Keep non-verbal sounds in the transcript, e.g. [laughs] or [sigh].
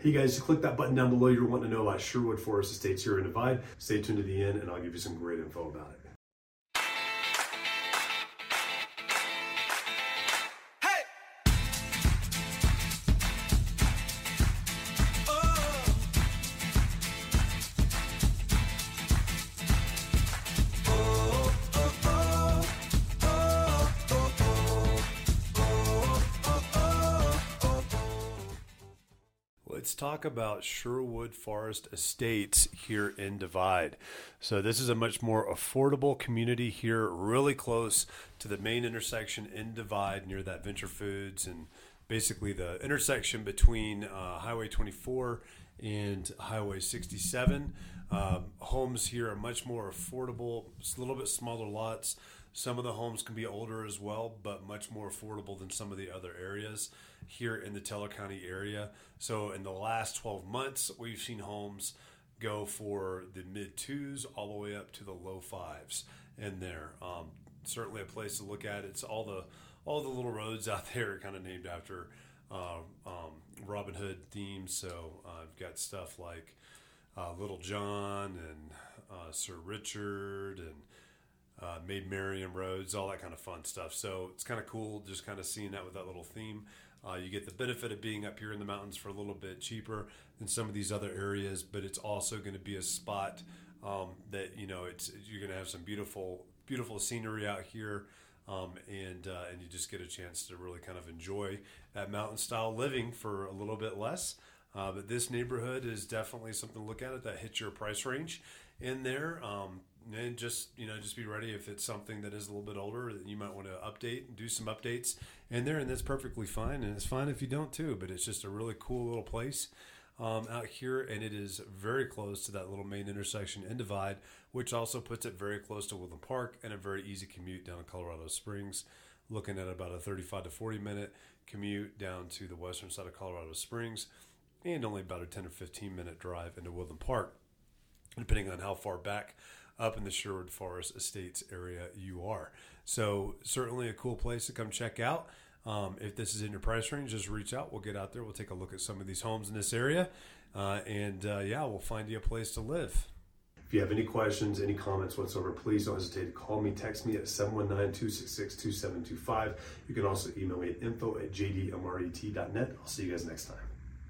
Hey guys, click that button down below. You're wanting to know about Sherwood Forest Estates here in Divide. Stay tuned to the end, and I'll give you some great info about it. Let's talk about Sherwood Forest Estates here in Divide. So, this is a much more affordable community here, really close to the main intersection in Divide near that Venture Foods and basically the intersection between uh, Highway 24 and Highway 67. Um, homes here are much more affordable, it's a little bit smaller lots. Some of the homes can be older as well, but much more affordable than some of the other areas here in the Teller County area. So, in the last 12 months, we've seen homes go for the mid twos all the way up to the low fives in there. Um, certainly a place to look at. It's all the all the little roads out [laughs] there are kind of named after uh, um, Robin Hood themes. So uh, I've got stuff like uh, Little John and uh, Sir Richard and uh, Maid Marian roads, all that kind of fun stuff. So it's kind of cool just kind of seeing that with that little theme. You get the benefit of being up here in the mountains for a little bit cheaper than some of these other areas, but it's also going to be a spot um, that you know it's you're going to have some beautiful beautiful scenery out here. Um, and uh, and you just get a chance to really kind of enjoy that mountain style living for a little bit less. Uh, but this neighborhood is definitely something to look at it that hits your price range in there. Um, and just you know just be ready if it's something that is a little bit older that you might want to update and do some updates in there and that's perfectly fine and it's fine if you don't too but it's just a really cool little place um, out here and it is very close to that little main intersection and divide which also puts it very close to woodland park and a very easy commute down to colorado springs looking at about a 35 to 40 minute commute down to the western side of colorado springs and only about a 10 or 15 minute drive into woodland park depending on how far back up in the Sherwood Forest Estates area you are. So certainly a cool place to come check out. Um, if this is in your price range, just reach out. We'll get out there. We'll take a look at some of these homes in this area, uh, and uh, yeah, we'll find you a place to live. If you have any questions, any comments whatsoever, please don't hesitate to call me, text me at 719-266-2725. You can also email me at info at jdmret.net. I'll see you guys next time.